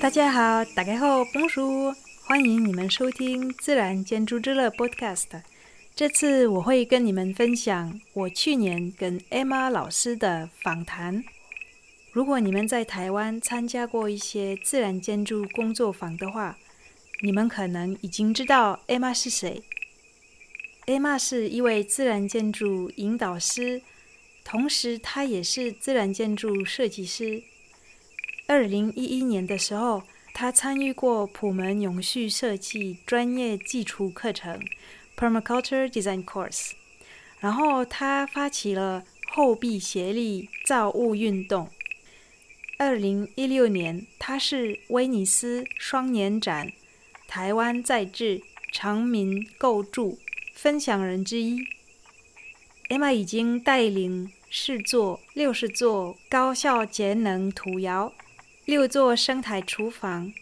大家好，大家好，Bonjour，欢迎你们收听《自然建筑之乐》Podcast。这次我会跟你们分享我去年跟 Emma 老师的访谈。如果你们在台湾参加过一些自然建筑工作坊的话，你们可能已经知道 Emma 是谁。Emma 是一位自然建筑引导师，同时她也是自然建筑设计师。二零一一年的时候，他参与过普门永续设计专业基础课程 （Permaculture Design Course），然后他发起了后壁协力造物运动。二零一六年，他是威尼斯双年展台湾在地常民构筑分享人之一。Emma 已经带领试做六十座高效节能土窑。六座生态厨房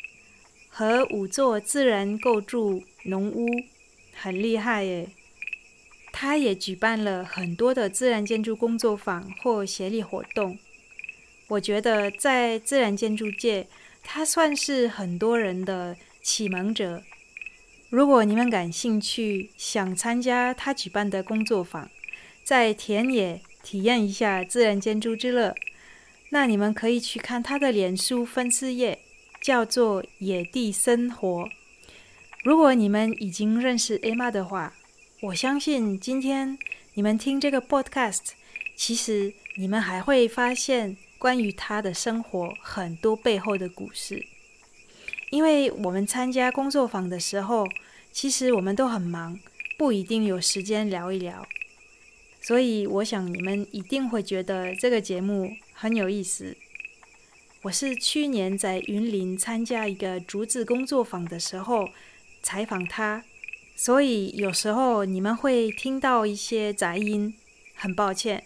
和五座自然构筑农屋，很厉害耶！他也举办了很多的自然建筑工作坊或协力活动。我觉得在自然建筑界，他算是很多人的启蒙者。如果你们感兴趣，想参加他举办的工作坊，在田野体验一下自然建筑之乐。那你们可以去看他的脸书粉丝页，叫做“野地生活”。如果你们已经认识 Emma 的话，我相信今天你们听这个 Podcast，其实你们还会发现关于他的生活很多背后的故事。因为我们参加工作坊的时候，其实我们都很忙，不一定有时间聊一聊。所以我想你们一定会觉得这个节目很有意思。我是去年在云林参加一个竹子工作坊的时候采访他，所以有时候你们会听到一些杂音，很抱歉，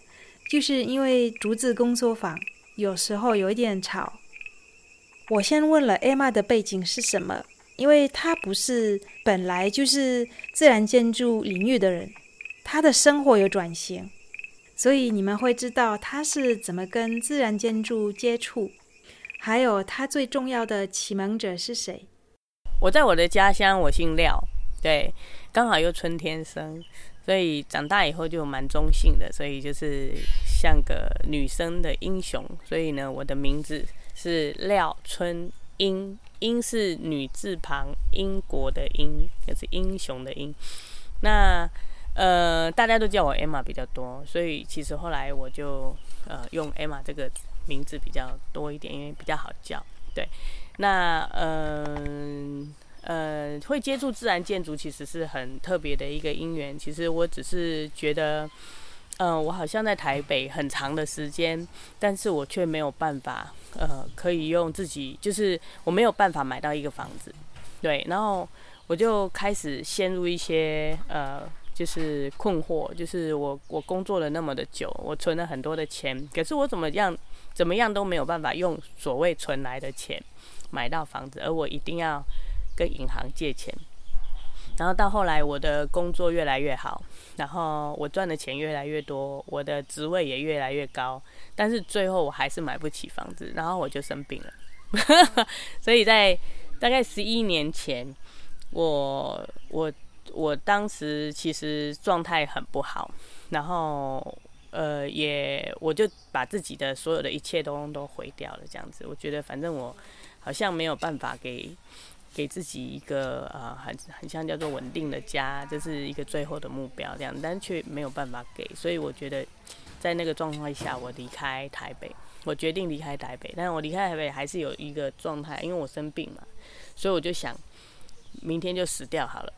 就是因为竹子工作坊有时候有一点吵。我先问了 Emma 的背景是什么，因为她不是本来就是自然建筑领域的人，她的生活有转型。所以你们会知道他是怎么跟自然建筑接触，还有他最重要的启蒙者是谁？我在我的家乡，我姓廖，对，刚好又春天生，所以长大以后就蛮中性的，所以就是像个女生的英雄。所以呢，我的名字是廖春英，英是女字旁，英国的英，就是英雄的英。那。呃，大家都叫我 Emma 比较多，所以其实后来我就呃用 Emma 这个名字比较多一点，因为比较好叫。对，那呃呃会接触自然建筑其实是很特别的一个因缘。其实我只是觉得，呃，我好像在台北很长的时间，但是我却没有办法呃可以用自己，就是我没有办法买到一个房子。对，然后我就开始陷入一些呃。就是困惑，就是我我工作了那么的久，我存了很多的钱，可是我怎么样怎么样都没有办法用所谓存来的钱买到房子，而我一定要跟银行借钱。然后到后来，我的工作越来越好，然后我赚的钱越来越多，我的职位也越来越高，但是最后我还是买不起房子，然后我就生病了。所以在大概十一年前，我我。我当时其实状态很不好，然后呃也我就把自己的所有的一切都都毁掉了，这样子。我觉得反正我好像没有办法给给自己一个呃很很像叫做稳定的家，这是一个最后的目标这样，但却没有办法给。所以我觉得在那个状况下，我离开台北，我决定离开台北。但我离开台北还是有一个状态，因为我生病嘛，所以我就想明天就死掉好了。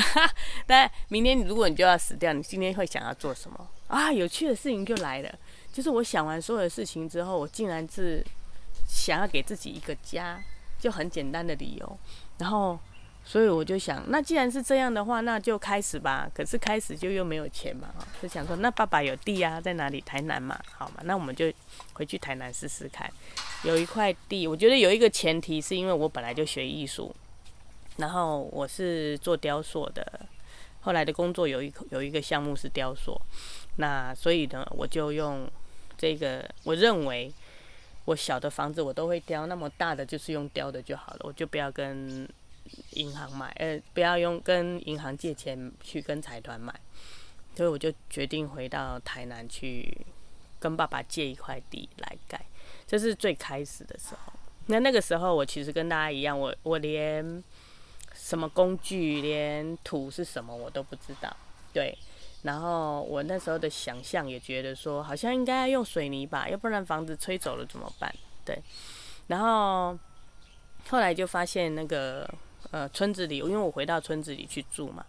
但明天如果你就要死掉，你今天会想要做什么啊？有趣的事情就来了，就是我想完所有的事情之后，我竟然是想要给自己一个家，就很简单的理由。然后，所以我就想，那既然是这样的话，那就开始吧。可是开始就又没有钱嘛，就想说，那爸爸有地啊，在哪里？台南嘛，好嘛，那我们就回去台南试试看。有一块地，我觉得有一个前提是因为我本来就学艺术。然后我是做雕塑的，后来的工作有一有一个项目是雕塑，那所以呢，我就用这个，我认为我小的房子我都会雕，那么大的就是用雕的就好了，我就不要跟银行买，呃，不要用跟银行借钱去跟财团买，所以我就决定回到台南去跟爸爸借一块地来盖，这是最开始的时候。那那个时候我其实跟大家一样，我我连。什么工具，连土是什么我都不知道。对，然后我那时候的想象也觉得说，好像应该要用水泥吧，要不然房子吹走了怎么办？对，然后后来就发现那个呃村子里，因为我回到村子里去住嘛，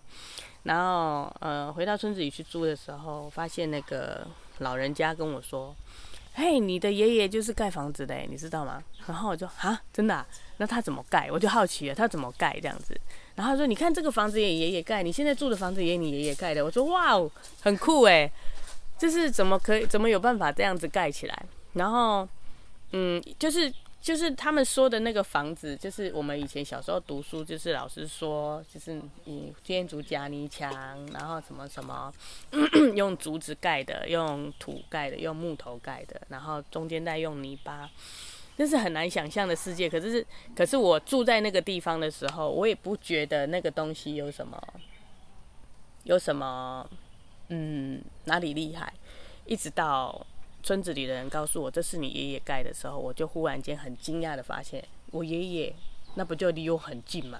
然后呃回到村子里去住的时候，发现那个老人家跟我说。嘿，你的爷爷就是盖房子的，你知道吗？然后我就啊，真的？那他怎么盖？我就好奇了，他怎么盖这样子？然后他说，你看这个房子也爷爷盖，你现在住的房子也你爷爷盖的。我说哇哦，很酷哎，就是怎么可以，怎么有办法这样子盖起来？然后，嗯，就是。就是他们说的那个房子，就是我们以前小时候读书，就是老师说，就是你建筑夹泥墙，然后什么什么，用竹子盖的，用土盖的，用木头盖的，然后中间再用泥巴，那是很难想象的世界。可是，可是我住在那个地方的时候，我也不觉得那个东西有什么，有什么，嗯，哪里厉害，一直到。村子里的人告诉我这是你爷爷盖的时候，我就忽然间很惊讶的发现，我爷爷那不就离我很近吗？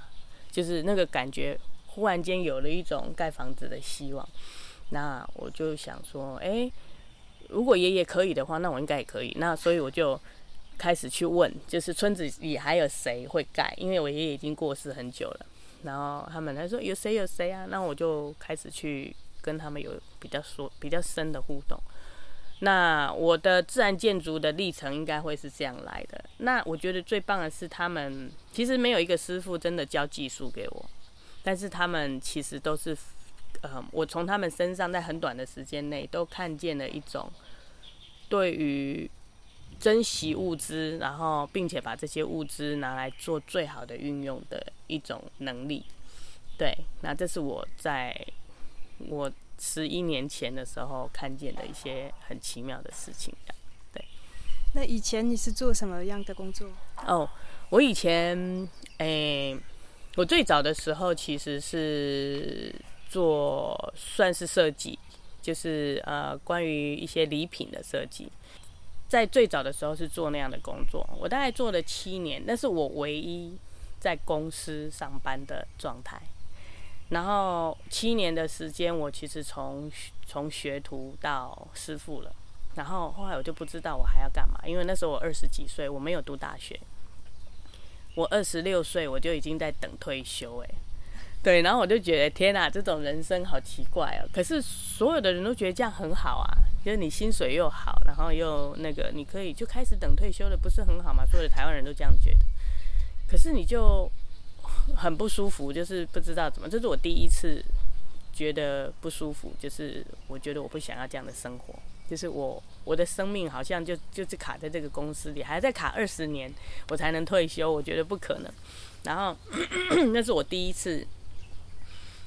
就是那个感觉，忽然间有了一种盖房子的希望。那我就想说，哎，如果爷爷可以的话，那我应该也可以。那所以我就开始去问，就是村子里还有谁会盖？因为我爷爷已经过世很久了。然后他们还说有谁有谁啊？那我就开始去跟他们有比较说比较深的互动。那我的自然建筑的历程应该会是这样来的。那我觉得最棒的是，他们其实没有一个师傅真的教技术给我，但是他们其实都是，呃，我从他们身上在很短的时间内都看见了一种对于珍惜物资，然后并且把这些物资拿来做最好的运用的一种能力。对，那这是我在我。十一年前的时候，看见的一些很奇妙的事情，对。那以前你是做什么样的工作？哦，我以前，诶、欸，我最早的时候其实是做算是设计，就是呃，关于一些礼品的设计。在最早的时候是做那样的工作，我大概做了七年，那是我唯一在公司上班的状态。然后七年的时间，我其实从从学徒到师傅了。然后后来我就不知道我还要干嘛，因为那时候我二十几岁，我没有读大学。我二十六岁，我就已经在等退休。哎，对，然后我就觉得天哪，这种人生好奇怪哦。可是所有的人都觉得这样很好啊，就是你薪水又好，然后又那个，你可以就开始等退休了，不是很好吗？所有的台湾人都这样觉得。可是你就。很不舒服，就是不知道怎么，这是我第一次觉得不舒服，就是我觉得我不想要这样的生活，就是我我的生命好像就就是卡在这个公司里，还在卡二十年我才能退休，我觉得不可能。然后那是我第一次，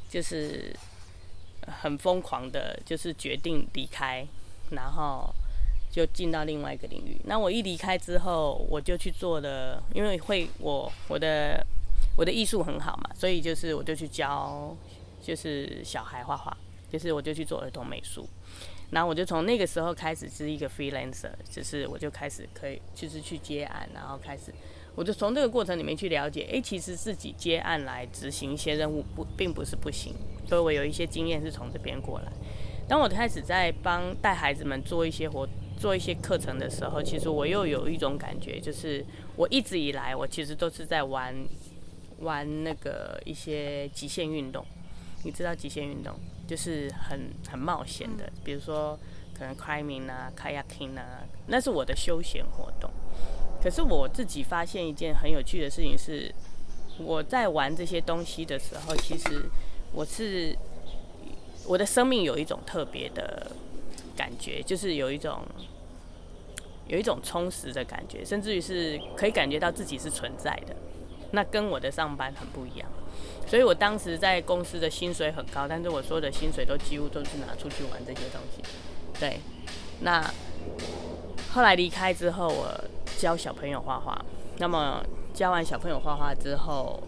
就是很疯狂的，就是决定离开，然后就进到另外一个领域。那我一离开之后，我就去做了，因为会我我的。我的艺术很好嘛，所以就是我就去教，就是小孩画画，就是我就去做儿童美术，然后我就从那个时候开始是一个 freelancer，就是我就开始可以就是去接案，然后开始我就从这个过程里面去了解，哎、其实自己接案来执行一些任务不并不是不行，所以我有一些经验是从这边过来。当我开始在帮带孩子们做一些活做一些课程的时候，其实我又有一种感觉，就是我一直以来我其实都是在玩。玩那个一些极限运动，你知道极限运动就是很很冒险的，比如说可能 climbing 啊、kayaking 啊，那是我的休闲活动。可是我自己发现一件很有趣的事情是，我在玩这些东西的时候，其实我是我的生命有一种特别的感觉，就是有一种有一种充实的感觉，甚至于是可以感觉到自己是存在的。那跟我的上班很不一样。所以我当时在公司的薪水很高，但是我说的薪水都几乎都是拿出去玩这些东西。对，那后来离开之后，我教小朋友画画。那么教完小朋友画画之后，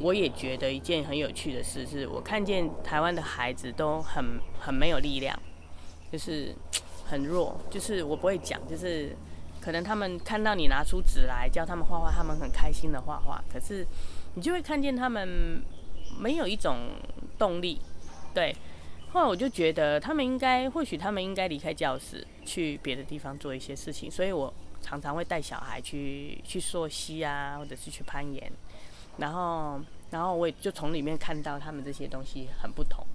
我也觉得一件很有趣的事是，我看见台湾的孩子都很很没有力量，就是 很弱，就是我不会讲，就是可能他们看到你拿出纸来教他们画画，他们很开心的画画，可是你就会看见他们。没有一种动力，对。后来我就觉得他们应该，或许他们应该离开教室，去别的地方做一些事情。所以我常常会带小孩去去溯溪啊，或者是去攀岩。然后，然后我也就从里面看到他们这些东西很不同。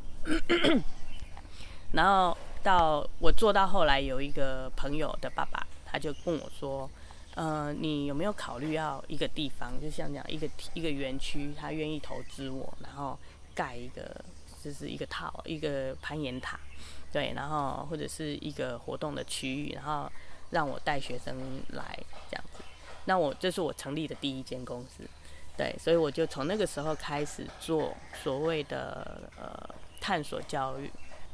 然后到我做到后来，有一个朋友的爸爸，他就跟我说。呃，你有没有考虑要一个地方，就像这样一个一个园区，他愿意投资我，然后盖一个就是一个套，一个攀岩塔，对，然后或者是一个活动的区域，然后让我带学生来这样子。那我这是我成立的第一间公司，对，所以我就从那个时候开始做所谓的呃探索教育。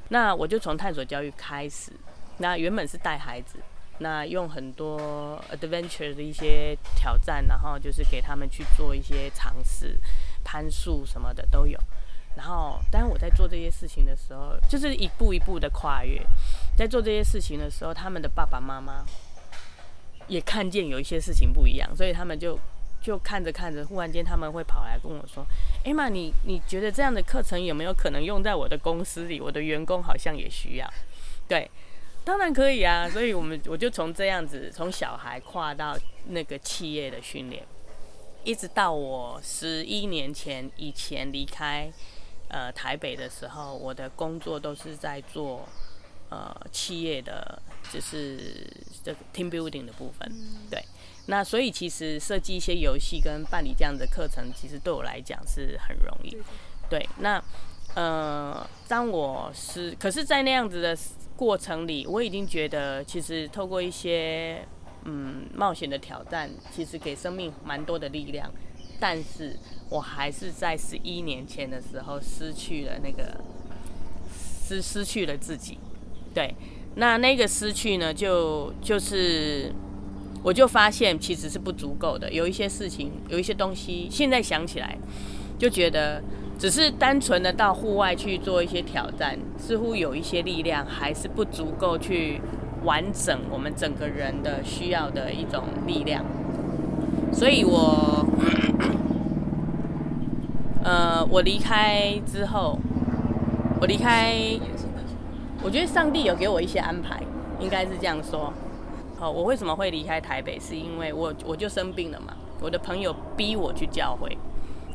那我就从探索教育开始，那原本是带孩子。那用很多 adventure 的一些挑战，然后就是给他们去做一些尝试，攀树什么的都有。然后，当我在做这些事情的时候，就是一步一步的跨越。在做这些事情的时候，他们的爸爸妈妈也看见有一些事情不一样，所以他们就就看着看着，忽然间他们会跑来跟我说：“哎妈，你你觉得这样的课程有没有可能用在我的公司里？我的员工好像也需要。”对。当然可以啊，所以我们我就从这样子，从小孩跨到那个企业的训练，一直到我十一年前以前离开呃台北的时候，我的工作都是在做呃企业的，就是这个 team building 的部分。对，那所以其实设计一些游戏跟办理这样的课程，其实对我来讲是很容易。对，那呃，当我是可是，在那样子的。过程里，我已经觉得，其实透过一些嗯冒险的挑战，其实给生命蛮多的力量。但是我还是在十一年前的时候失去了那个失失去了自己。对，那那个失去呢，就就是我就发现其实是不足够的。有一些事情，有一些东西，现在想起来就觉得。只是单纯的到户外去做一些挑战，似乎有一些力量还是不足够去完整我们整个人的需要的一种力量。所以我，呃，我离开之后，我离开，我觉得上帝有给我一些安排，应该是这样说。哦，我为什么会离开台北？是因为我我就生病了嘛，我的朋友逼我去教会。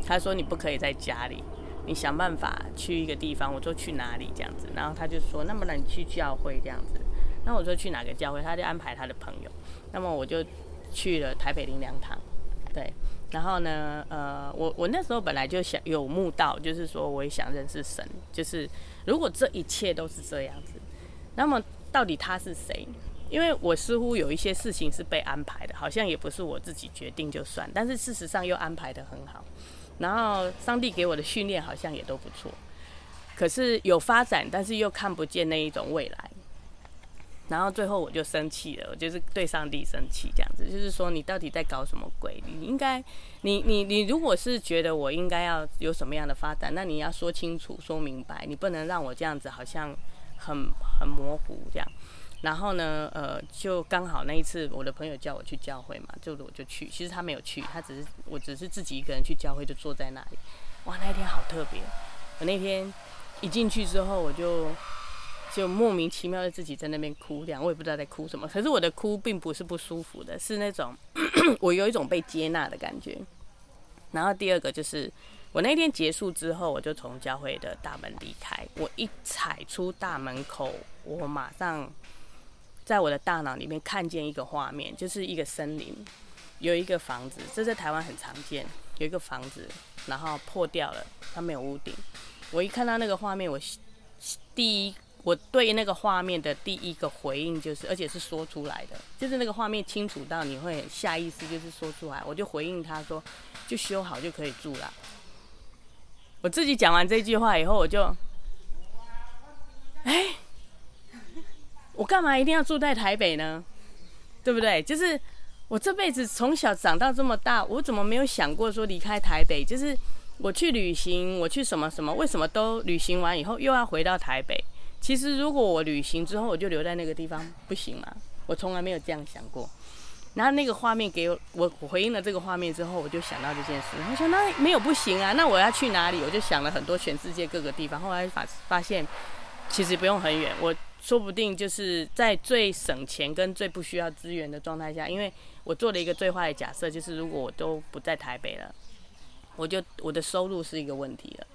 他说：“你不可以在家里，你想办法去一个地方。”我说：“去哪里？”这样子，然后他就说：“那么，那你去教会这样子。”那我说：“去哪个教会？”他就安排他的朋友。那么我就去了台北灵粮堂。对，然后呢，呃，我我那时候本来就想有慕道，就是说我也想认识神。就是如果这一切都是这样子，那么到底他是谁？因为我似乎有一些事情是被安排的，好像也不是我自己决定就算，但是事实上又安排得很好。然后上帝给我的训练好像也都不错，可是有发展，但是又看不见那一种未来。然后最后我就生气了，我就是对上帝生气，这样子，就是说你到底在搞什么鬼？你应该，你你你如果是觉得我应该要有什么样的发展，那你要说清楚、说明白，你不能让我这样子好像很很模糊这样。然后呢，呃，就刚好那一次，我的朋友叫我去教会嘛，就我就去。其实他没有去，他只是，我只是自己一个人去教会，就坐在那里。哇，那一天好特别。我那天一进去之后，我就就莫名其妙的自己在那边哭，这样我也不知道在哭什么。可是我的哭并不是不舒服的，是那种 我有一种被接纳的感觉。然后第二个就是，我那天结束之后，我就从教会的大门离开。我一踩出大门口，我马上。在我的大脑里面看见一个画面，就是一个森林，有一个房子，这在台湾很常见。有一个房子，然后破掉了，它没有屋顶。我一看到那个画面，我第一，我对那个画面的第一个回应就是，而且是说出来的，就是那个画面清楚到你会下意识就是说出来。我就回应他说：“就修好就可以住了。我自己讲完这句话以后，我就，哎、我干嘛一定要住在台北呢？对不对？就是我这辈子从小长到这么大，我怎么没有想过说离开台北？就是我去旅行，我去什么什么，为什么都旅行完以后又要回到台北？其实如果我旅行之后我就留在那个地方，不行吗？我从来没有这样想过。然后那个画面给我，我回应了这个画面之后，我就想到这件事。我说那没有不行啊，那我要去哪里？我就想了很多全世界各个地方。后来发发现，其实不用很远，我说不定就是在最省钱跟最不需要资源的状态下，因为我做了一个最坏的假设，就是如果我都不在台北了，我就我的收入是一个问题了。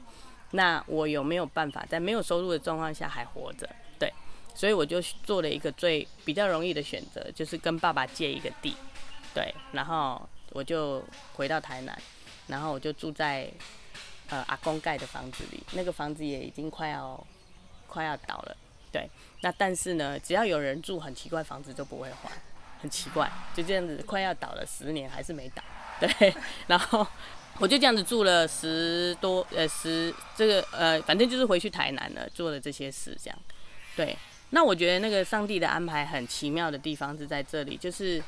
那我有没有办法在没有收入的状况下还活着？对所以我就做了一个最比较容易的选择，就是跟爸爸借一个地，对，然后我就回到台南，然后我就住在呃阿公盖的房子里，那个房子也已经快要快要倒了，对，那但是呢，只要有人住，很奇怪，房子就不会坏，很奇怪，就这样子快要倒了十年还是没倒，对，然后我就这样子住了十多呃十这个呃反正就是回去台南了，做了这些事这样，对。那我觉得那个上帝的安排很奇妙的地方是在这里，就是，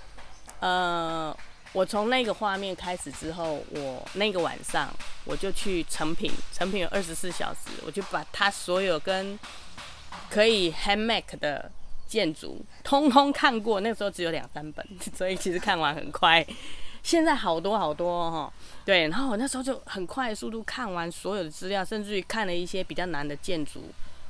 呃，我从那个画面开始之后，我那个晚上我就去成品，成品有二十四小时，我就把他所有跟可以 hand make 的建筑通通看过。那时候只有两三本，所以其实看完很快。现在好多好多哦，对，然后我那时候就很快速度看完所有的资料，甚至于看了一些比较难的建筑。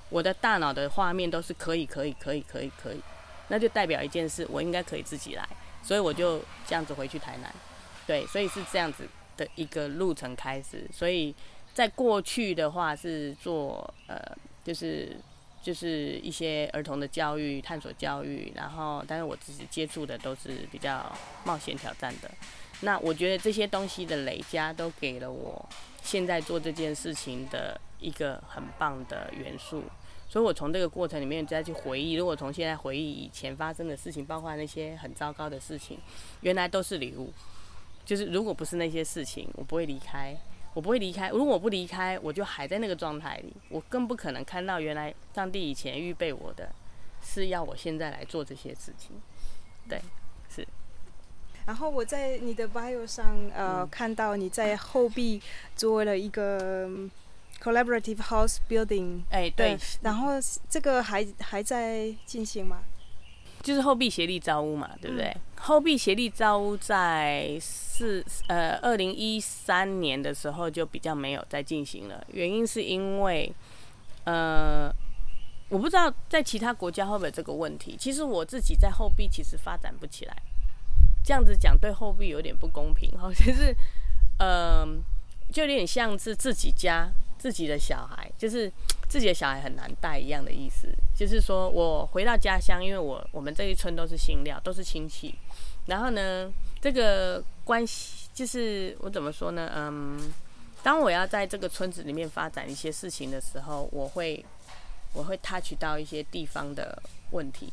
我的大脑的画面都是可以，可以，可以，可以，可以，那就代表一件事，我应该可以自己来，所以我就这样子回去台南，对，所以是这样子的一个路程开始。所以在过去的话是做呃，就是就是一些儿童的教育、探索教育，然后但是我自己接触的都是比较冒险挑战的。那我觉得这些东西的累加都给了我现在做这件事情的。一个很棒的元素，所以我从这个过程里面再去回忆，如果从现在回忆以前发生的事情，包括那些很糟糕的事情，原来都是礼物。就是如果不是那些事情，我不会离开，我不会离开。如果我不离开，我就还在那个状态里，我更不可能看到原来上帝以前预备我的，是要我现在来做这些事情。对，是。然后我在你的 bio 上，呃，嗯、看到你在后壁做了一个。Collaborative House Building，哎，对，然后这个还还在进行吗？就是后壁协力招屋嘛，对不对？嗯、后壁协力招屋在四呃二零一三年的时候就比较没有再进行了，原因是因为呃我不知道在其他国家会不会有这个问题。其实我自己在后壁其实发展不起来，这样子讲对后壁有点不公平哈。其实呃就有点像是自己家。自己的小孩就是自己的小孩很难带一样的意思，就是说我回到家乡，因为我我们这一村都是姓廖，都是亲戚。然后呢，这个关系就是我怎么说呢？嗯，当我要在这个村子里面发展一些事情的时候，我会我会 touch 到一些地方的问题，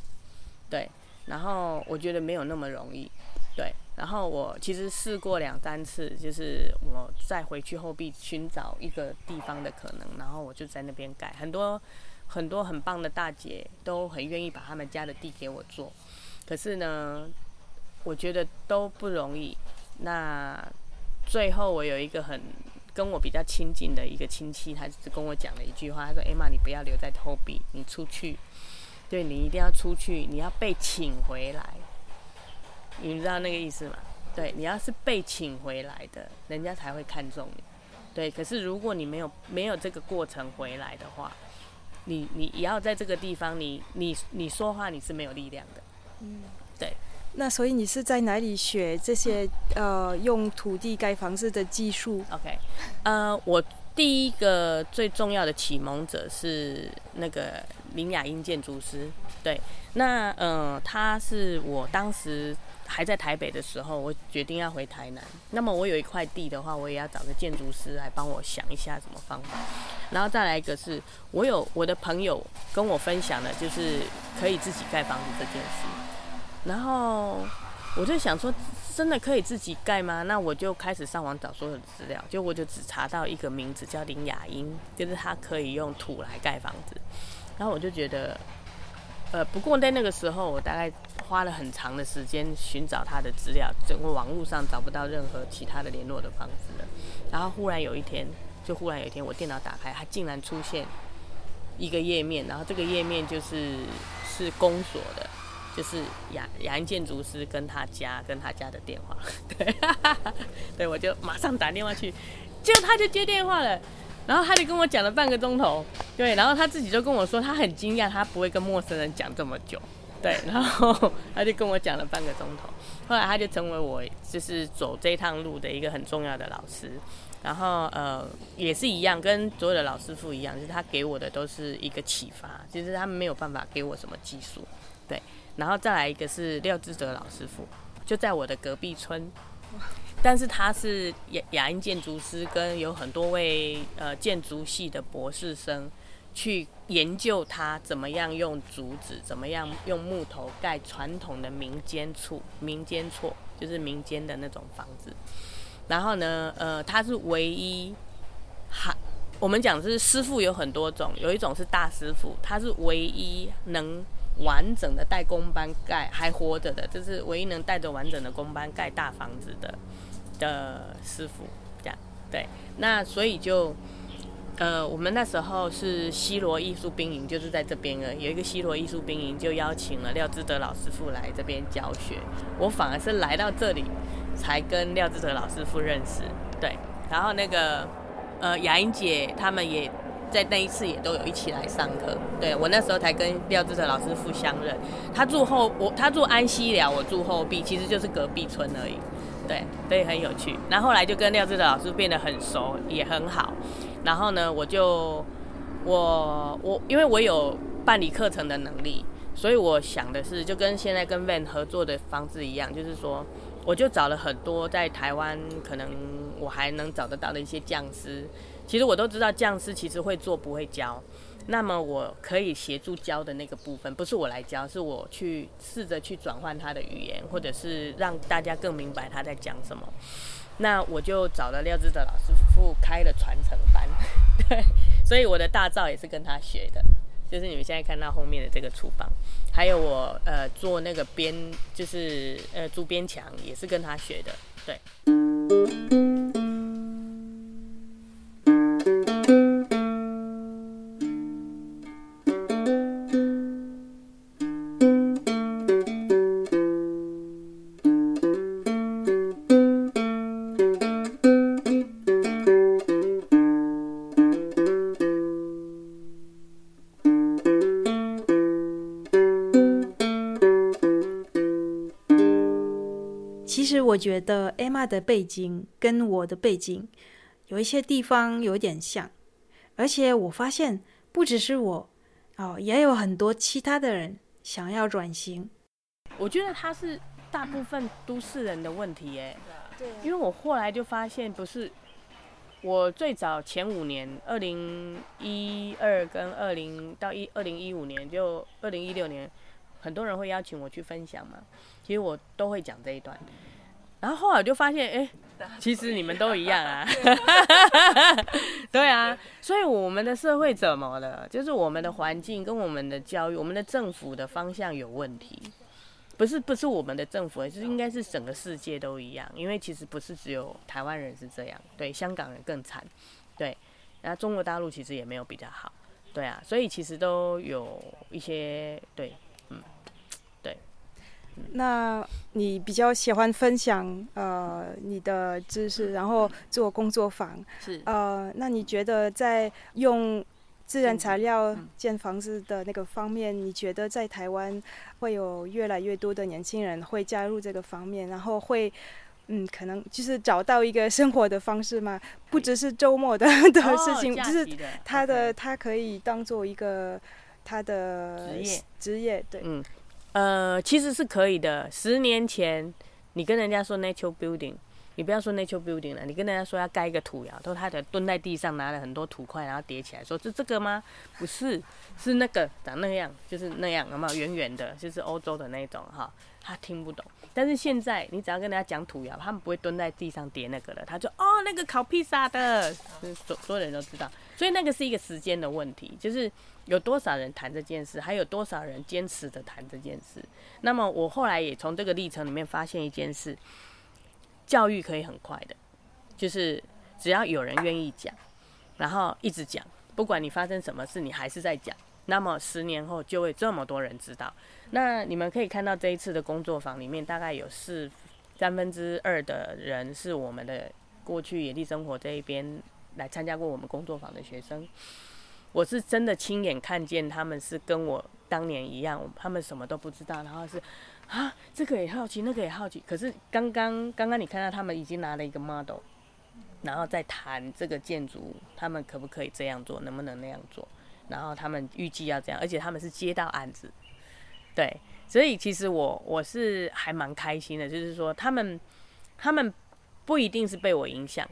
对。然后我觉得没有那么容易，对。然后我其实试过两三次，就是我再回去后壁寻找一个地方的可能，然后我就在那边盖。很多很多很棒的大姐都很愿意把他们家的地给我做，可是呢，我觉得都不容易。那最后我有一个很跟我比较亲近的一个亲戚，他只跟我讲了一句话，他说：“哎妈，你不要留在后壁，你出去，对，你一定要出去，你要被请回来。”你知道那个意思吗？对，你要是被请回来的，人家才会看中你。对，可是如果你没有没有这个过程回来的话，你你也要在这个地方，你你你说话你是没有力量的。嗯，对。那所以你是在哪里学这些 呃用土地盖房子的技术？OK，呃，我第一个最重要的启蒙者是那个林雅英建筑师。对，那呃，他是我当时。还在台北的时候，我决定要回台南。那么我有一块地的话，我也要找个建筑师来帮我想一下什么方法。然后再来一个是，我有我的朋友跟我分享的，就是可以自己盖房子这件事。然后我就想说，真的可以自己盖吗？那我就开始上网找所有的资料，就我就只查到一个名字叫林雅英，就是他可以用土来盖房子。然后我就觉得，呃，不过在那个时候，我大概花了很长的时间寻找他的资料，整个网络上找不到任何其他的联络的方式了。然后忽然有一天，就忽然有一天，我电脑打开，它竟然出现一个页面，然后这个页面就是是公所的。就是雅雅安建筑师跟他家跟他家的电话，对，对，我就马上打电话去，结果他就接电话了，然后他就跟我讲了半个钟头，对，然后他自己就跟我说他很惊讶，他不会跟陌生人讲这么久，对，然后他就跟我讲了半个钟头，后来他就成为我就是走这趟路的一个很重要的老师，然后呃也是一样，跟所有的老师傅一样，就是他给我的都是一个启发，其实他们没有办法给我什么技术，对。然后再来一个是廖志德老师傅，就在我的隔壁村，但是他是雅雅英建筑师，跟有很多位呃建筑系的博士生去研究他怎么样用竹子，怎么样用木头盖传统的民间厝，民间厝就是民间的那种房子。然后呢，呃，他是唯一，还我们讲是师傅有很多种，有一种是大师傅，他是唯一能。完整的带工班盖还活着的，就是唯一能带着完整的工班盖大房子的的师傅，这样对。那所以就，呃，我们那时候是西罗艺术兵营，就是在这边了。有一个西罗艺术兵营，就邀请了廖志德老师傅来这边教学。我反而是来到这里，才跟廖志德老师傅认识。对，然后那个呃雅英姐他们也。在那一次也都有一起来上课，对，我那时候才跟廖志成老师傅相认。他住后我，他住安溪寮，我住后壁，其实就是隔壁村而已。对，所以很有趣。然后来就跟廖志的老师变得很熟，也很好。然后呢，我就我我因为我有办理课程的能力，所以我想的是，就跟现在跟 Van 合作的方式一样，就是说，我就找了很多在台湾可能我还能找得到的一些匠师。其实我都知道，匠师其实会做不会教，那么我可以协助教的那个部分，不是我来教，是我去试着去转换他的语言，或者是让大家更明白他在讲什么。那我就找了廖志德老师傅开了传承班，对，所以我的大灶也是跟他学的，就是你们现在看到后面的这个厨房，还有我呃做那个边，就是呃竹边墙也是跟他学的，对。觉得 Emma 的背景跟我的背景有一些地方有点像，而且我发现不只是我哦，也有很多其他的人想要转型。我觉得他是大部分都市人的问题耶，对，因为我后来就发现不是，我最早前五年，二零一二跟二零到一二零一五年，就二零一六年，很多人会邀请我去分享嘛，其实我都会讲这一段。然后后来我就发现，哎，其实你们都一样啊，对啊，所以我们的社会怎么了？就是我们的环境跟我们的教育，我们的政府的方向有问题，不是不是我们的政府，就是应该是整个世界都一样，因为其实不是只有台湾人是这样，对，香港人更惨，对，然后中国大陆其实也没有比较好，对啊，所以其实都有一些对。那你比较喜欢分享呃你的知识，然后做工作坊是。呃，那你觉得在用自然材料建房子的那个方面，你觉得在台湾会有越来越多的年轻人会加入这个方面，然后会嗯可能就是找到一个生活的方式吗？不只是周末的的事情，就是他的他可以当做一个他的职业。职业对。嗯。呃，其实是可以的。十年前，你跟人家说 natural building，你不要说 natural building 了，你跟人家说要盖一个土窑，都他得蹲在地上拿了很多土块，然后叠起来，说是这个吗？不是，是那个长那样，就是那样，有没有圆圆的，就是欧洲的那种哈，他听不懂。但是现在你只要跟人家讲土窑，他们不会蹲在地上叠那个了，他就哦那个烤披萨的，所所有人都知道，所以那个是一个时间的问题，就是有多少人谈这件事，还有多少人坚持的谈这件事。那么我后来也从这个历程里面发现一件事。教育可以很快的，就是只要有人愿意讲，然后一直讲，不管你发生什么事，你还是在讲，那么十年后就会这么多人知道。那你们可以看到这一次的工作坊里面，大概有四三分之二的人是我们的过去野地生活这一边来参加过我们工作坊的学生。我是真的亲眼看见他们是跟我当年一样，他们什么都不知道，然后是。啊，这个也好奇，那个也好奇。可是刚刚刚刚你看到他们已经拿了一个 model，然后在谈这个建筑，他们可不可以这样做，能不能那样做？然后他们预计要这样，而且他们是接到案子，对。所以其实我我是还蛮开心的，就是说他们他们不一定是被我影响，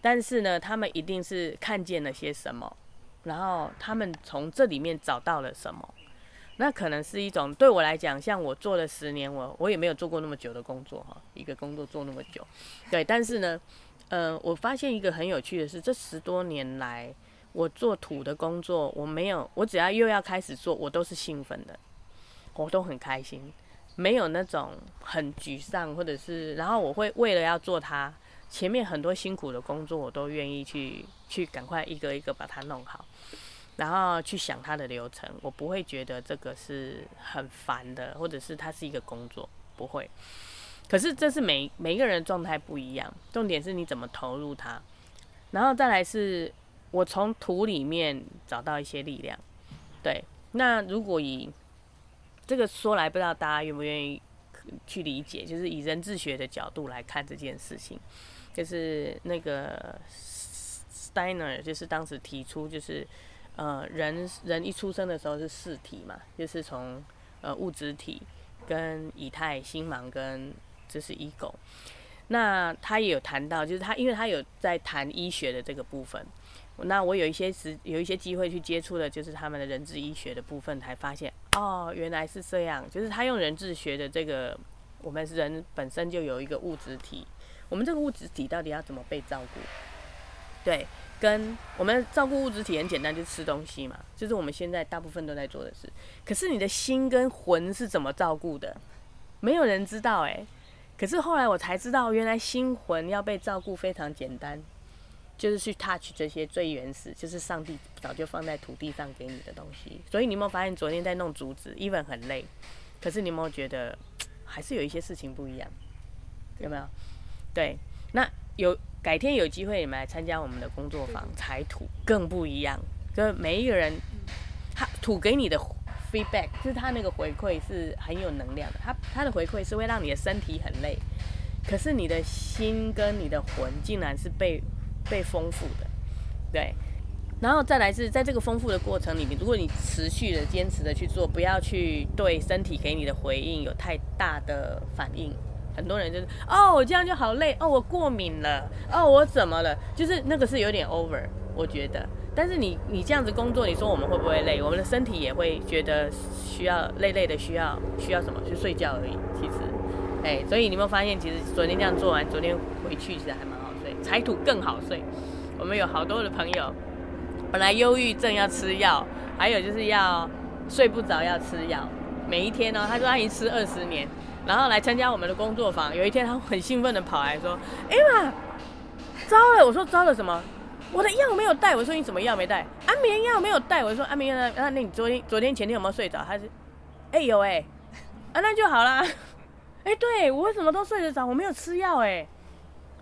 但是呢，他们一定是看见了些什么，然后他们从这里面找到了什么。那可能是一种对我来讲，像我做了十年，我我也没有做过那么久的工作哈，一个工作做那么久，对。但是呢，呃，我发现一个很有趣的是，这十多年来我做土的工作，我没有，我只要又要开始做，我都是兴奋的，我都很开心，没有那种很沮丧或者是，然后我会为了要做它，前面很多辛苦的工作，我都愿意去去赶快一个一个把它弄好。然后去想它的流程，我不会觉得这个是很烦的，或者是它是一个工作，不会。可是这是每每一个人的状态不一样，重点是你怎么投入它。然后再来是，我从土里面找到一些力量。对，那如果以这个说来，不知道大家愿不愿意去理解，就是以人智学的角度来看这件事情，就是那个 Steiner 就是当时提出就是。呃，人人一出生的时候是四体嘛，就是从呃物质体跟以太、星芒跟这是 ego。那他也有谈到，就是他因为他有在谈医学的这个部分。那我有一些时有一些机会去接触的，就是他们的人智医学的部分，才发现哦，原来是这样。就是他用人智学的这个，我们人本身就有一个物质体，我们这个物质体到底要怎么被照顾？对。跟我们照顾物质体很简单，就是吃东西嘛，就是我们现在大部分都在做的事。可是你的心跟魂是怎么照顾的？没有人知道哎。可是后来我才知道，原来心魂要被照顾非常简单，就是去 touch 这些最原始，就是上帝早就放在土地上给你的东西。所以你有没有发现，昨天在弄竹子，even 很累，可是你有没有觉得还是有一些事情不一样？有没有？对，那有。改天有机会你们来参加我们的工作坊，采土更不一样。就是每一个人，他土给你的 feedback，就是他那个回馈是很有能量的。他他的回馈是会让你的身体很累，可是你的心跟你的魂竟然是被被丰富的，对。然后再来是在这个丰富的过程里面，如果你持续的坚持的去做，不要去对身体给你的回应有太大的反应。很多人就是哦，我这样就好累哦，我过敏了哦，我怎么了？就是那个是有点 over，我觉得。但是你你这样子工作，你说我们会不会累？我们的身体也会觉得需要累累的，需要需要什么？去睡觉而已。其实，哎，所以你有没有发现，其实昨天这样做完，昨天回去其实还蛮好睡，采土更好睡。我们有好多的朋友，本来忧郁症要吃药，还有就是要睡不着要吃药，每一天呢、他说他已经吃二十年。然后来参加我们的工作坊。有一天，他很兴奋的跑来说：“哎妈，糟了！”我说：“糟了什么？我的药没有带。”我说：“你什么药没带？安眠药没有带。”我说：“安眠药……那那你昨天、昨天、前天有没有睡着？”他说：“哎有哎，啊那就好啦。哎，对我为什么都睡得着？我没有吃药哎。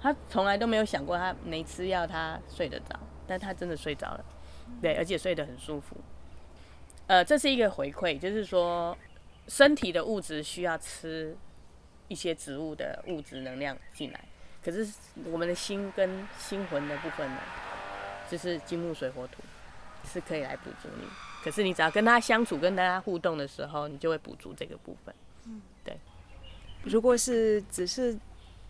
他从来都没有想过他没吃药他睡得着，但他真的睡着了，对，而且睡得很舒服。呃，这是一个回馈，就是说。身体的物质需要吃一些植物的物质能量进来，可是我们的心跟心魂的部分呢，就是金木水火土，是可以来补足你。可是你只要跟他相处、跟大家互动的时候，你就会补足这个部分。嗯，对。如果是只是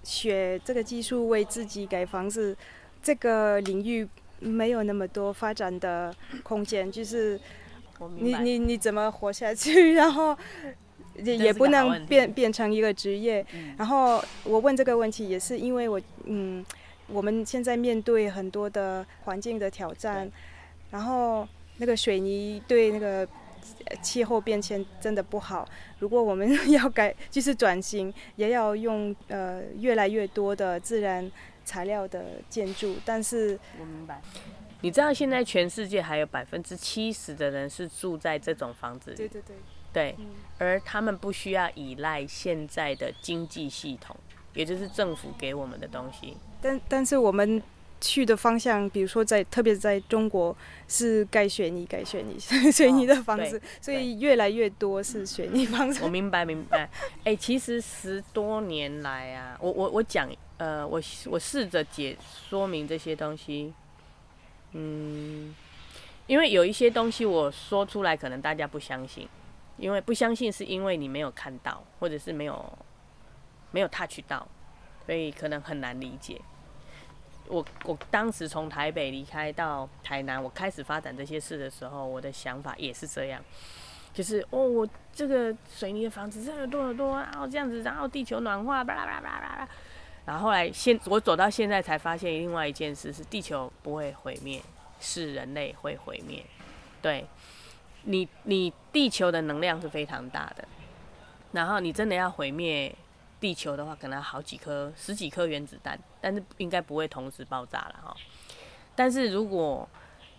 学这个技术为自己盖房子，这个领域没有那么多发展的空间，就是你你你怎么活下去，然后也也不能变变成一个职业。嗯、然后我问这个问题也是因为我嗯，我们现在面对很多的环境的挑战，然后那个水泥对那个。气候变迁真的不好。如果我们 要改，就是转型，也要用呃越来越多的自然材料的建筑。但是我明白，你知道现在全世界还有百分之七十的人是住在这种房子里。对对对。对，而他们不需要依赖现在的经济系统，也就是政府给我们的东西。但但是我们。去的方向，比如说在特别在中国是盖水泥、盖水泥、水泥的房子，哦、所以越来越多是选你房子。我明白，明白。哎、欸，其实十多年来啊，我我我讲，呃，我我试着解说明这些东西。嗯，因为有一些东西我说出来，可能大家不相信，因为不相信是因为你没有看到，或者是没有没有 touch 到，所以可能很难理解。我我当时从台北离开到台南，我开始发展这些事的时候，我的想法也是这样，就是哦，我这个水泥的房子这有多少多，然后这样子，然后地球暖化，巴拉巴拉巴拉，然后后来现我走到现在才发现，另外一件事是地球不会毁灭，是人类会毁灭。对，你你地球的能量是非常大的，然后你真的要毁灭。地球的话，可能好几颗、十几颗原子弹，但是应该不会同时爆炸了哈。但是如果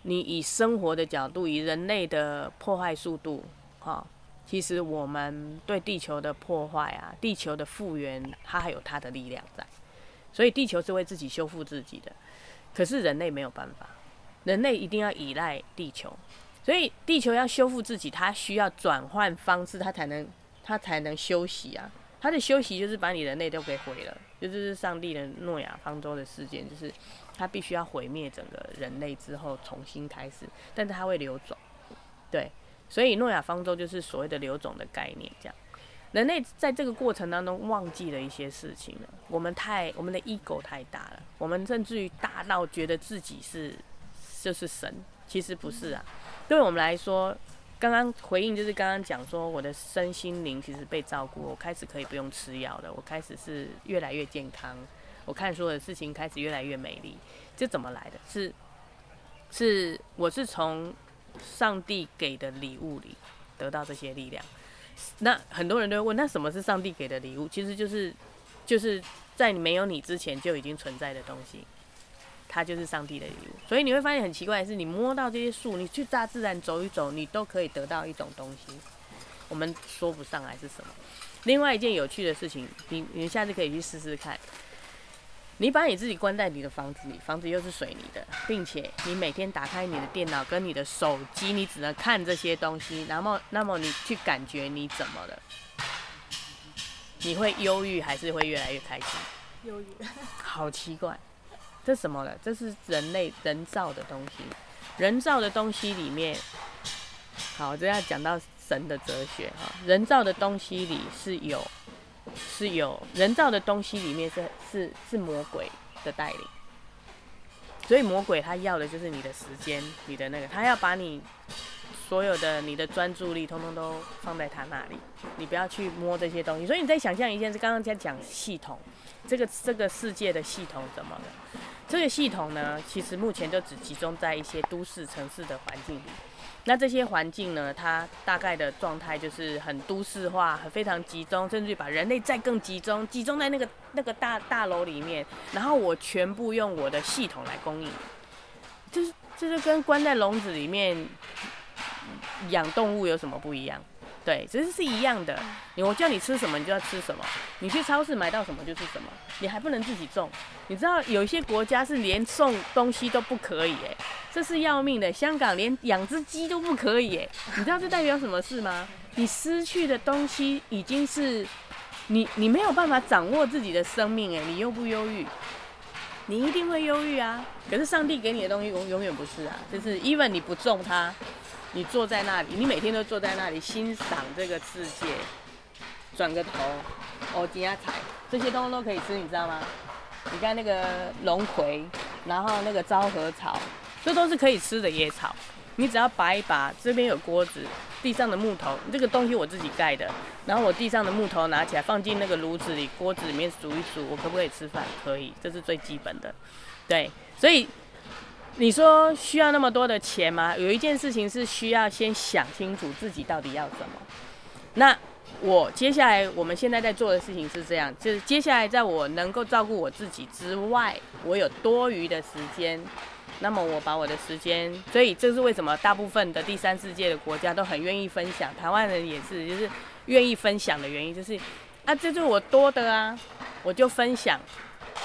你以生活的角度，以人类的破坏速度，哈，其实我们对地球的破坏啊，地球的复原，它还有它的力量在。所以地球是会自己修复自己的，可是人类没有办法，人类一定要依赖地球。所以地球要修复自己，它需要转换方式，它才能它才能休息啊。他的休息就是把你人类都给毁了，就是上帝的诺亚方舟的事件，就是他必须要毁灭整个人类之后重新开始，但是他会留种，对，所以诺亚方舟就是所谓的留种的概念，这样，人类在这个过程当中忘记了一些事情了，我们太我们的 ego 太大了，我们甚至于大到觉得自己是就是神，其实不是啊，对我们来说。刚刚回应就是刚刚讲说，我的身心灵其实被照顾，我开始可以不用吃药了，我开始是越来越健康，我看所有的事情开始越来越美丽。这怎么来的？是是我是从上帝给的礼物里得到这些力量。那很多人都会问，那什么是上帝给的礼物？其实就是就是在你没有你之前就已经存在的东西。它就是上帝的礼物，所以你会发现很奇怪的是，你摸到这些树，你去大自然走一走，你都可以得到一种东西，我们说不上来是什么。另外一件有趣的事情，你你下次可以去试试看，你把你自己关在你的房子里，房子又是水泥的，并且你每天打开你的电脑跟你的手机，你只能看这些东西，然后那么你去感觉你怎么了？你会忧郁还是会越来越开心？忧郁，好奇怪。这什么了？这是人类人造的东西，人造的东西里面，好，这要讲到神的哲学哈。人造的东西里是有，是有人造的东西里面是是是魔鬼的带领，所以魔鬼他要的就是你的时间，你的那个，他要把你所有的你的专注力通通都放在他那里，你不要去摸这些东西。所以你再想象一件事，刚刚在讲系统，这个这个世界的系统怎么了？这个系统呢，其实目前就只集中在一些都市城市的环境里。那这些环境呢，它大概的状态就是很都市化，很非常集中，甚至于把人类再更集中，集中在那个那个大大楼里面。然后我全部用我的系统来供应，就是就是跟关在笼子里面养动物有什么不一样？对，其实是一样的。你我叫你吃什么，你就要吃什么。你去超市买到什么就是什么。你还不能自己种。你知道有一些国家是连送东西都不可以哎，这是要命的。香港连养只鸡都不可以哎，你知道这代表什么事吗？你失去的东西已经是你，你没有办法掌握自己的生命哎，你忧不忧郁？你一定会忧郁啊。可是上帝给你的东西永永远不是啊，就是 even 你不种它。你坐在那里，你每天都坐在那里欣赏这个世界，转个头，哦，底下踩，这些东西都可以吃，你知道吗？你看那个龙葵，然后那个昭和草，这都是可以吃的野草。你只要拔一拔，这边有锅子，地上的木头，这个东西我自己盖的。然后我地上的木头拿起来放进那个炉子里，锅子里面煮一煮，我可不可以吃饭？可以，这是最基本的。对，所以你说需要那么多的钱吗？有一件事情是需要先想清楚自己到底要什么。那。我接下来我们现在在做的事情是这样，就是接下来在我能够照顾我自己之外，我有多余的时间，那么我把我的时间，所以这是为什么大部分的第三世界的国家都很愿意分享，台湾人也是，就是愿意分享的原因，就是啊，这就是我多的啊，我就分享。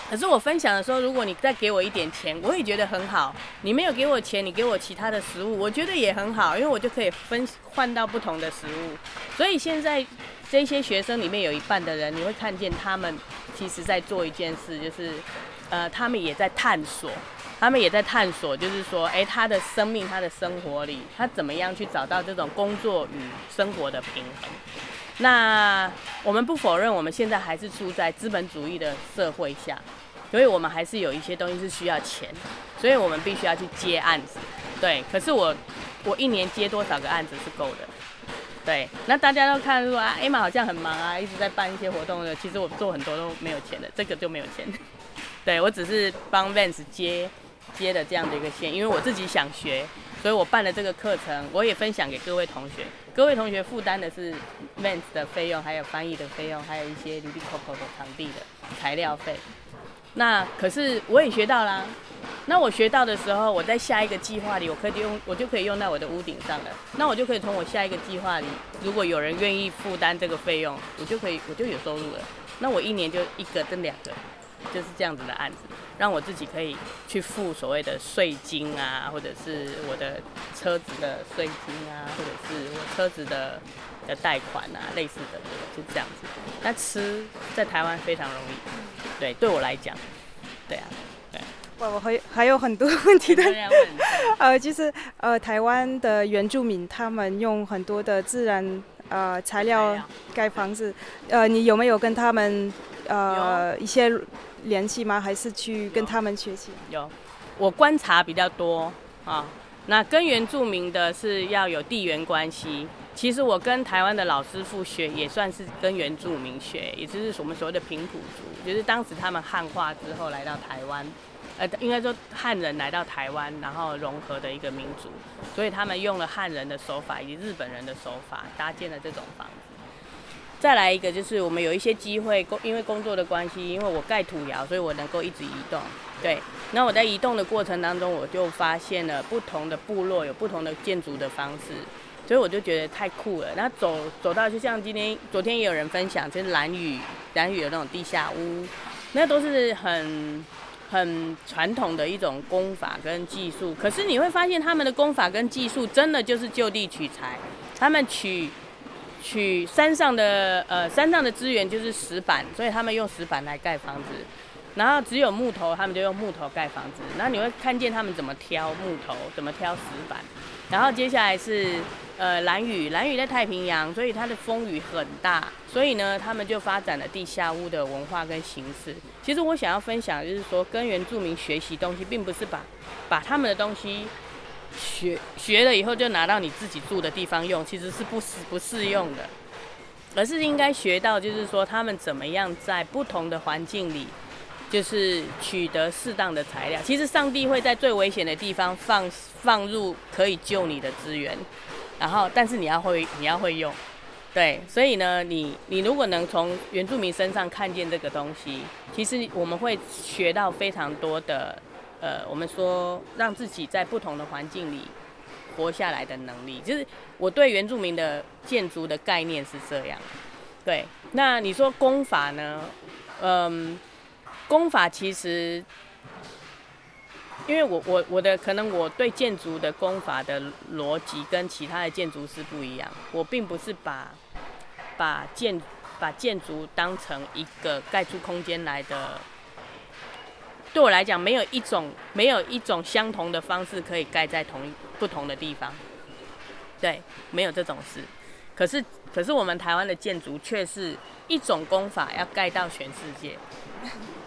可是我分享的时候，如果你再给我一点钱，我也觉得很好。你没有给我钱，你给我其他的食物，我觉得也很好，因为我就可以分换到不同的食物。所以现在这些学生里面有一半的人，你会看见他们其实在做一件事，就是呃，他们也在探索，他们也在探索，就是说，哎，他的生命，他的生活里，他怎么样去找到这种工作与生活的平衡。那我们不否认，我们现在还是处在资本主义的社会下，所以我们还是有一些东西是需要钱，所以我们必须要去接案子。对，可是我我一年接多少个案子是够的？对，那大家都看说啊，Emma 好像很忙啊，一直在办一些活动的。其实我做很多都没有钱的，这个就没有钱。对，我只是帮 Vans 接接的这样的一个线，因为我自己想学。所以我办了这个课程，我也分享给各位同学。各位同学负担的是 Vans 的费用，还有翻译的费用，还有一些 Lily Coco 的场地的材料费。那可是我也学到啦。那我学到的时候，我在下一个计划里，我可以用，我就可以用在我的屋顶上了。那我就可以从我下一个计划里，如果有人愿意负担这个费用，我就可以，我就有收入了。那我一年就一个跟两个，就是这样子的案子。让我自己可以去付所谓的税金啊，或者是我的车子的税金啊，或者是我车子的的贷款啊，类似的，就这样子。那吃在台湾非常容易，对，对我来讲，对啊，对。我我还还有很多问题的，呃，就是呃，台湾的原住民他们用很多的自然呃材料盖房子，呃，你有没有跟他们呃一些？联系吗？还是去跟他们学习？有，我观察比较多啊。那跟原住民的是要有地缘关系。其实我跟台湾的老师傅学，也算是跟原住民学，也就是我们所谓的平埔族，就是当时他们汉化之后来到台湾，呃，应该说汉人来到台湾，然后融合的一个民族，所以他们用了汉人的手法以及日本人的手法，搭建了这种房子。再来一个，就是我们有一些机会工，因为工作的关系，因为我盖土窑，所以我能够一直移动。对，那我在移动的过程当中，我就发现了不同的部落有不同的建筑的方式，所以我就觉得太酷了。那走走到就像今天、昨天也有人分享，就是蓝雨蓝雨的那种地下屋，那都是很很传统的一种工法跟技术。可是你会发现，他们的工法跟技术真的就是就地取材，他们取。取山上的呃山上的资源就是石板，所以他们用石板来盖房子。然后只有木头，他们就用木头盖房子。然后你会看见他们怎么挑木头，怎么挑石板。然后接下来是呃蓝屿，蓝屿在太平洋，所以它的风雨很大，所以呢他们就发展了地下屋的文化跟形式。其实我想要分享就是说，跟原住民学习东西，并不是把把他们的东西。学学了以后就拿到你自己住的地方用，其实是不适不适用的，而是应该学到，就是说他们怎么样在不同的环境里，就是取得适当的材料。其实上帝会在最危险的地方放放入可以救你的资源，然后但是你要会你要会用，对，所以呢，你你如果能从原住民身上看见这个东西，其实我们会学到非常多的。呃，我们说让自己在不同的环境里活下来的能力，就是我对原住民的建筑的概念是这样。对，那你说工法呢？嗯，工法其实，因为我我我的可能我对建筑的工法的逻辑跟其他的建筑师不一样，我并不是把把建把建筑当成一个盖出空间来的。对我来讲，没有一种没有一种相同的方式可以盖在同一不同的地方。对，没有这种事。可是可是我们台湾的建筑却是一种工法要盖到全世界，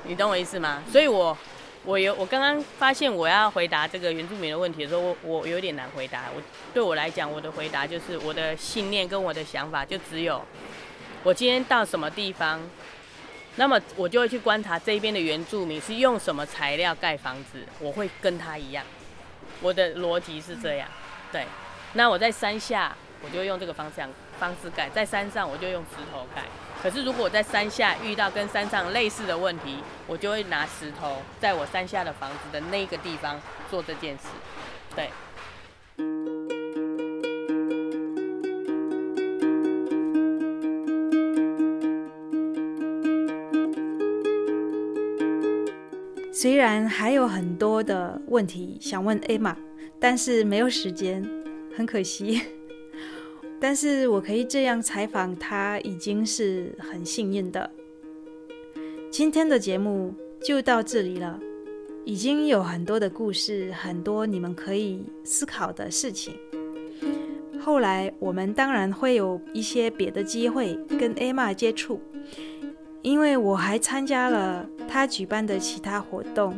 你懂我意思吗？所以我我有我刚刚发现我要回答这个原住民的问题的时候，我我有点难回答。我对我来讲，我的回答就是我的信念跟我的想法就只有，我今天到什么地方。那么我就会去观察这边的原住民是用什么材料盖房子，我会跟他一样。我的逻辑是这样，对。那我在山下，我就用这个方向方式盖；在山上，我就用石头盖。可是如果我在山下遇到跟山上类似的问题，我就会拿石头在我山下的房子的那个地方做这件事，对。虽然还有很多的问题想问 Emma，但是没有时间，很可惜。但是我可以这样采访她，已经是很幸运的。今天的节目就到这里了，已经有很多的故事，很多你们可以思考的事情。后来我们当然会有一些别的机会跟 Emma 接触。因为我还参加了他举办的其他活动，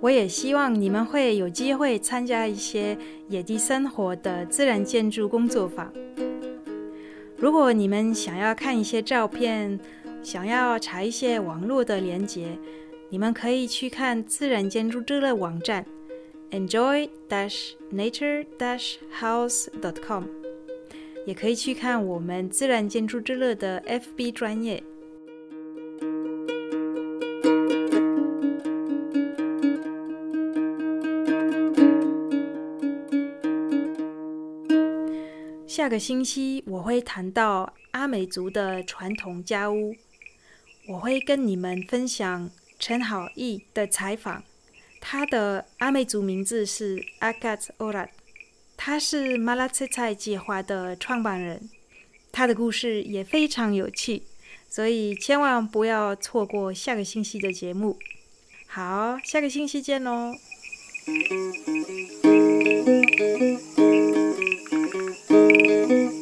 我也希望你们会有机会参加一些野地生活的自然建筑工作坊。如果你们想要看一些照片，想要查一些网络的连接，你们可以去看自然建筑之乐网站，enjoy dash nature dash house dot com，也可以去看我们自然建筑之乐的 FB 专业。下个星期我会谈到阿美族的传统家屋，我会跟你们分享陈好义的采访。他的阿美族名字是阿卡兹欧拉，他是马拉切菜计划的创办人，他的故事也非常有趣，所以千万不要错过下个星期的节目。好，下个星期见喽。Thank you.